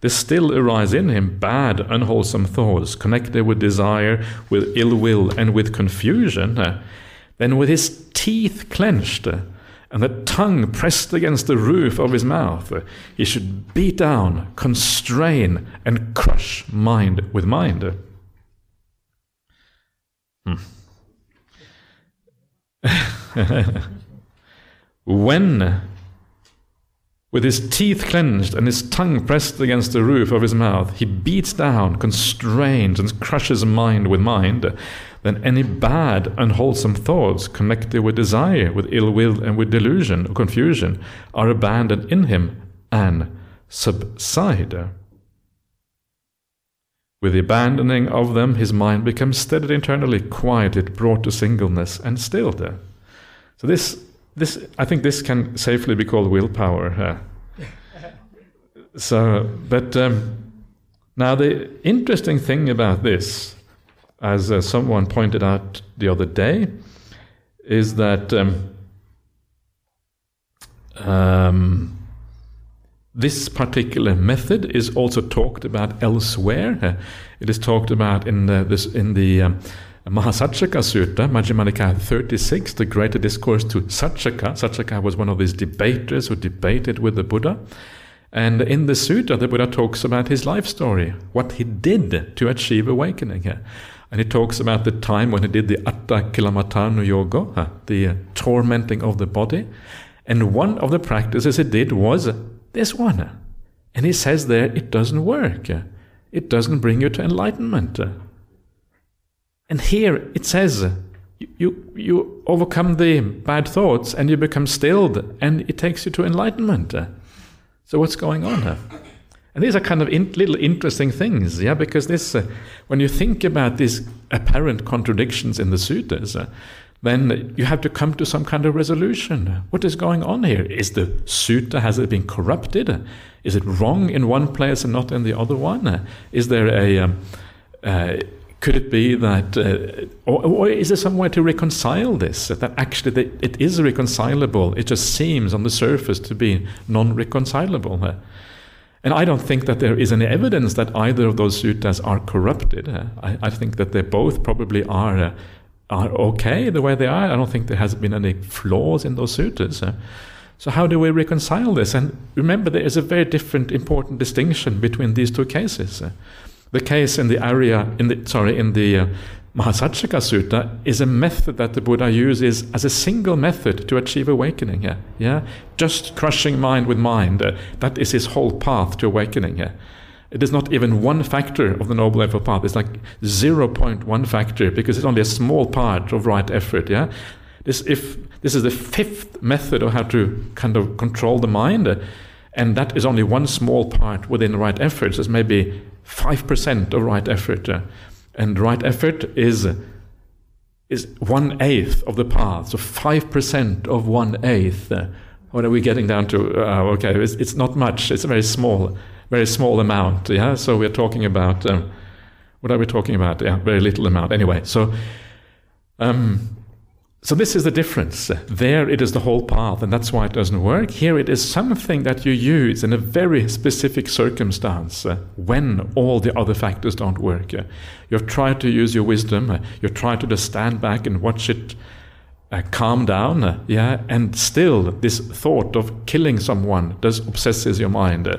B: there still arise in him bad, unwholesome thoughts connected with desire, with ill will, and with confusion, uh, then with his teeth clenched uh, and the tongue pressed against the roof of his mouth, uh, he should beat down, constrain, and crush mind with mind. Hmm. [LAUGHS] when with his teeth clenched and his tongue pressed against the roof of his mouth, he beats down, constrains, and crushes mind with mind. Then any bad, unwholesome thoughts connected with desire, with ill will, and with delusion or confusion are abandoned in him and subside. With the abandoning of them, his mind becomes steadied internally, quieted, brought to singleness, and stilled. So this this, I think this can safely be called willpower. Uh, so, but um, now the interesting thing about this, as uh, someone pointed out the other day, is that um, um, this particular method is also talked about elsewhere. Uh, it is talked about in the, this in the um, Mahasaccaka Sutta, Majjhima Nikaya 36, the greater discourse to Saccaka. Saccaka was one of these debaters who debated with the Buddha. And in the sutta, the Buddha talks about his life story, what he did to achieve awakening. And he talks about the time when he did the Atta Kilamatanu Yoga, the uh, tormenting of the body. And one of the practices he did was this one. And he says there, it doesn't work. It doesn't bring you to enlightenment. And here it says, you, you overcome the bad thoughts and you become stilled, and it takes you to enlightenment. So, what's going on here? And these are kind of in, little interesting things, yeah, because this, uh, when you think about these apparent contradictions in the sutras, uh, then you have to come to some kind of resolution. What is going on here? Is the sutta, has it been corrupted? Is it wrong in one place and not in the other one? Is there a, um, uh, could it be that, uh, or, or, is there some way to reconcile this? That actually it is reconcilable, it just seems on the surface to be non reconcilable. And I don't think that there is any evidence that either of those suttas are corrupted. I, I think that they both probably are uh, are okay the way they are. I don't think there has been any flaws in those sutras. So how do we reconcile this? And remember, there is a very different, important distinction between these two cases. The case in the area, in the sorry, in the uh, Sutta is a method that the Buddha uses as a single method to achieve awakening. Yeah, yeah, just crushing mind with mind. Uh, that is his whole path to awakening. Yeah. It is not even one factor of the Noble Eightfold Path. It's like 0.1 factor because it's only a small part of right effort. Yeah, this if this is the fifth method of how to kind of control the mind, uh, and that is only one small part within right effort. So it's maybe five percent of right effort, uh, and right effort is is one eighth of the path. So five percent of one eighth. Uh, what are we getting down to? Uh, okay, it's, it's not much. It's a very small very small amount. Yeah, so we're talking about um, what are we talking about? Yeah, very little amount. Anyway, so um, so this is the difference. There it is the whole path, and that's why it doesn't work. Here it is something that you use in a very specific circumstance uh, when all the other factors don't work. Uh, you've tried to use your wisdom. Uh, you've tried to just stand back and watch it uh, calm down, uh, yeah, and still this thought of killing someone does obsesses your mind, uh,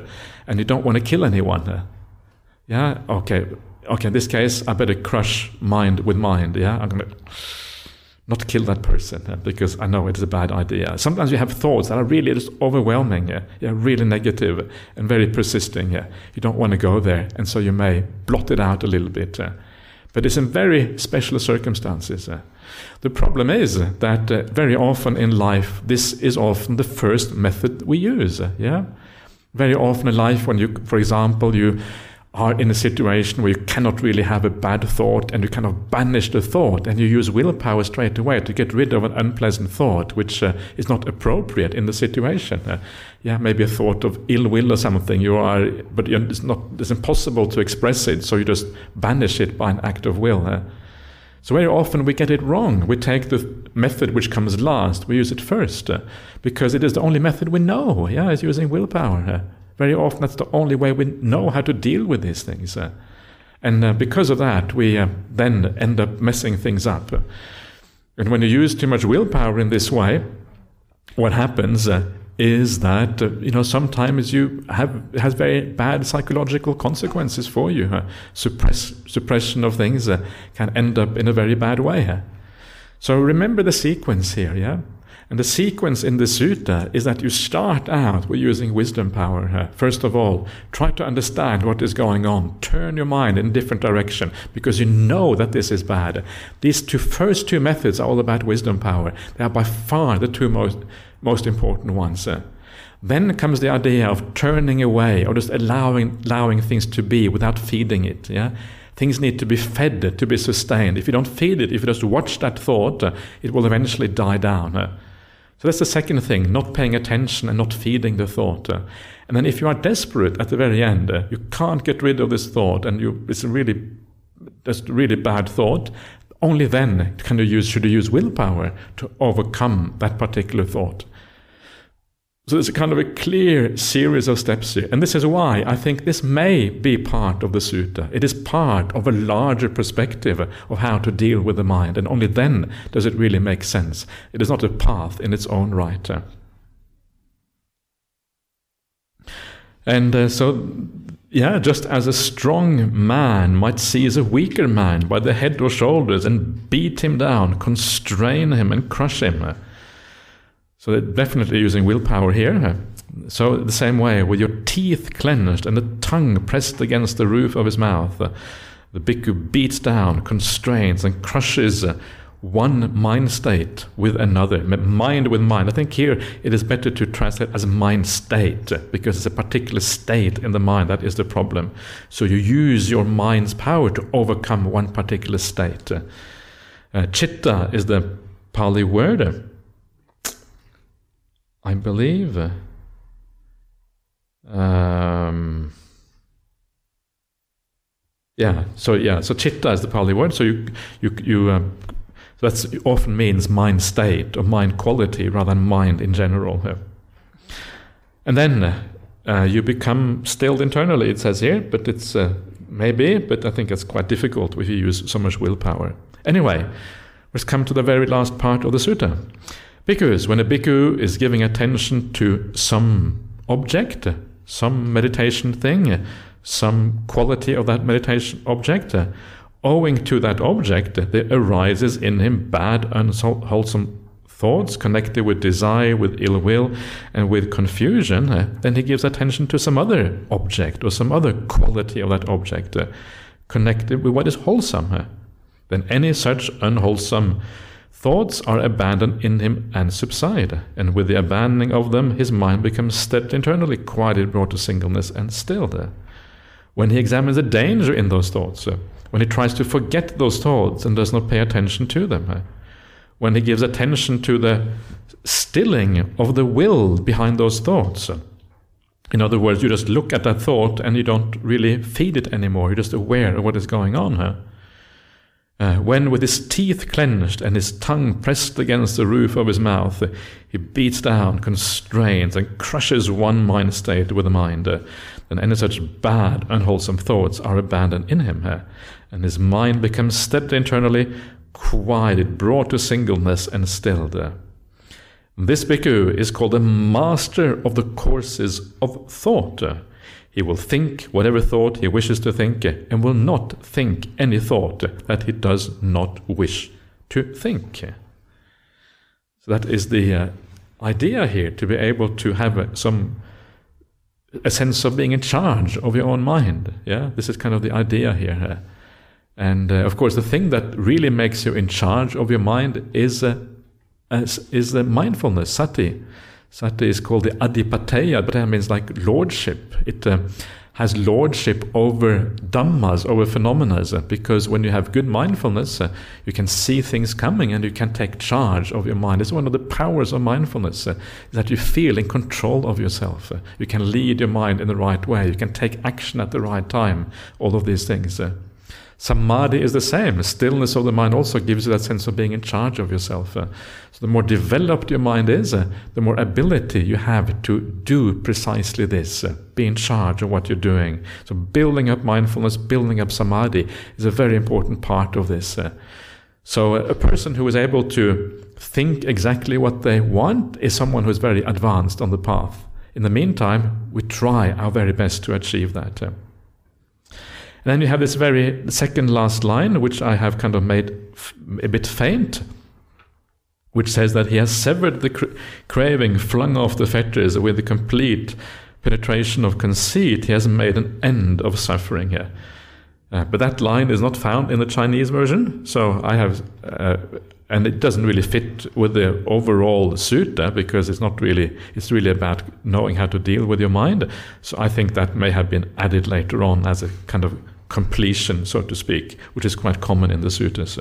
B: and you don't want to kill anyone. Yeah, okay, okay. In this case, I better crush mind with mind. Yeah, I'm gonna not kill that person because I know it is a bad idea. Sometimes you have thoughts that are really just overwhelming, yeah, really negative and very persisting. Yeah, you don't want to go there, and so you may blot it out a little bit. Uh, but it's in very special circumstances. Uh, the problem is that uh, very often in life, this is often the first method we use. Yeah, very often in life, when you, for example, you are in a situation where you cannot really have a bad thought and you kind of banish the thought and you use willpower straight away to get rid of an unpleasant thought which uh, is not appropriate in the situation. Uh, yeah, maybe a thought of ill will or something. You are, but it's not. It's impossible to express it, so you just banish it by an act of will. Uh, so very often we get it wrong. We take the method which comes last, we use it first, uh, because it is the only method we know. Yeah, it's using willpower. Very often that's the only way we know how to deal with these things. Uh, and uh, because of that, we uh, then end up messing things up. And when you use too much willpower in this way, what happens is that uh, you know sometimes you have has very bad psychological consequences for you. Uh, suppress suppression of things uh, can end up in a very bad way. So remember the sequence here, yeah. And the sequence in the sutta is that you start out with using wisdom power. First of all, try to understand what is going on. Turn your mind in different direction because you know that this is bad. These two first two methods are all about wisdom power. They are by far the two most most important ones. Then comes the idea of turning away or just allowing allowing things to be without feeding it. Yeah, things need to be fed to be sustained. If you don't feed it, if you just watch that thought, it will eventually die down. So that's the second thing: not paying attention and not feeding the thought. And then, if you are desperate at the very end, you can't get rid of this thought, and you, it's a really just really bad thought. Only then can you use should you use willpower to overcome that particular thought. So there's a kind of a clear series of steps here. And this is why I think this may be part of the sutta. It is part of a larger perspective of how to deal with the mind. And only then does it really make sense. It is not a path in its own right. And uh, so, yeah, just as a strong man might seize a weaker man by the head or shoulders and beat him down, constrain him and crush him So they're definitely using willpower here. So the same way, with your teeth clenched and the tongue pressed against the roof of his mouth, the bhikkhu beats down, constrains, and crushes one mind state with another, mind with mind. I think here it is better to translate as mind state because it's a particular state in the mind that is the problem. So you use your mind's power to overcome one particular state. Uh, chitta is the Pali word. I believe. Um, yeah, so yeah, so chitta is the Pali word. So you you you um, that often means mind state or mind quality rather than mind in general. And then uh, you become stilled internally, it says here, but it's uh, maybe, but I think it's quite difficult if you use so much willpower. Anyway, let's come to the very last part of the sutta. Bhikkhus, when a bhikkhu is giving attention to some object, some meditation thing, some quality of that meditation object, owing to that object, there arises in him bad, unwholesome thoughts connected with desire, with ill will, and with confusion, then he gives attention to some other object or some other quality of that object connected with what is wholesome. Then any such unwholesome thoughts are abandoned in him and subside, and with the abandoning of them, his mind becomes stepped internally, quieted, brought to singleness, and stilled. When he examines the danger in those thoughts, uh, when he tries to forget those thoughts and does not pay attention to them, uh, when he gives attention to the stilling of the will behind those thoughts. Uh, in other words, you just look at that thought and you don't really feed it anymore. You're just aware of what is going on. Uh, when, with his teeth clenched and his tongue pressed against the roof of his mouth, uh, he beats down, constrains, and crushes one mind state with the mind, uh, then any such bad, unwholesome thoughts are abandoned in him. Uh, and his mind becomes stepped internally, quieted, brought to singleness, and stilled. This bhikkhu is called the master of the courses of thought. He will think whatever thought he wishes to think, and will not think any thought that he does not wish to think. So that is the uh, idea here to be able to have uh, some a sense of being in charge of your own mind. Yeah, this is kind of the idea here. And uh, of course, the thing that really makes you in charge of your mind is uh, is the mindfulness, sati. Sati is called the adhipateyya, but that means like lordship. It uh, has lordship over dhammas, over phenomena, because when you have good mindfulness, uh, you can see things coming and you can take charge of your mind. It's one of the powers of mindfulness uh, that you feel in control of yourself. Uh, you can lead your mind in the right way. You can take action at the right time. All of these things. Samadhi is the same. Stillness of the mind also gives you that sense of being in charge of yourself. Uh, so the more developed your mind is, uh, the more ability you have to do precisely this, uh, be in charge of what you're doing. So building up mindfulness, building up samadhi is a very important part of this. So a person who is able to think exactly what they want is someone who is very advanced on the path. In the meantime, we try our very best to achieve that. And then you have this very second last line, which I have kind of made a bit faint, which says that he has severed the cra- craving, flung off the fetters with the complete penetration of conceit. He has made an end of suffering here. Uh, but that line is not found in the Chinese version, so I have, uh, and it doesn't really fit with the overall sutta because it's not really, it's really about knowing how to deal with your mind. So I think that may have been added later on as a kind of completion, so to speak, which is quite common in the sutras.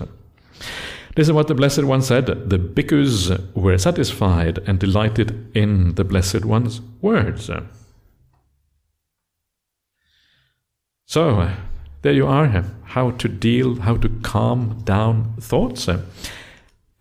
B: This is what the Blessed One said the bhikkhus were satisfied and delighted in the Blessed One's words. So, there you are, how to deal, how to calm down thoughts.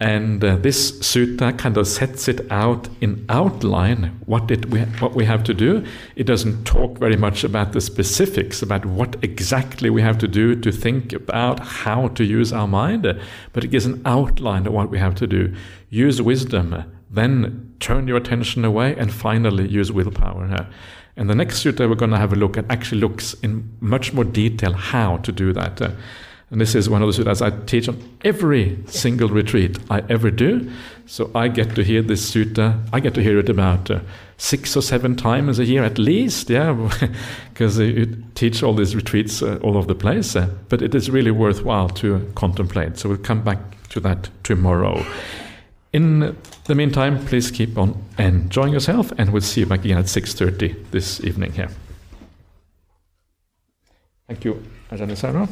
B: And uh, this sutta kind of sets it out in outline what it what we have to do. It doesn't talk very much about the specifics about what exactly we have to do to think about how to use our mind, but it gives an outline of what we have to do. Use wisdom, then turn your attention away, and finally use willpower. And the next sutta we're going to have a look at actually looks in much more detail how to do that. And this is one of the suttas I teach on every single retreat I ever do. So I get to hear this sutta. I get to hear it about uh, six or seven times a year at least, yeah, [LAUGHS] because you teach all these retreats uh, all over the place. Uh, but it is really worthwhile to contemplate. So we'll come back to that tomorrow. In the meantime, please keep on enjoying yourself, and we'll see you back again at 6.30 this evening here. Thank you, Ajahn Sarah.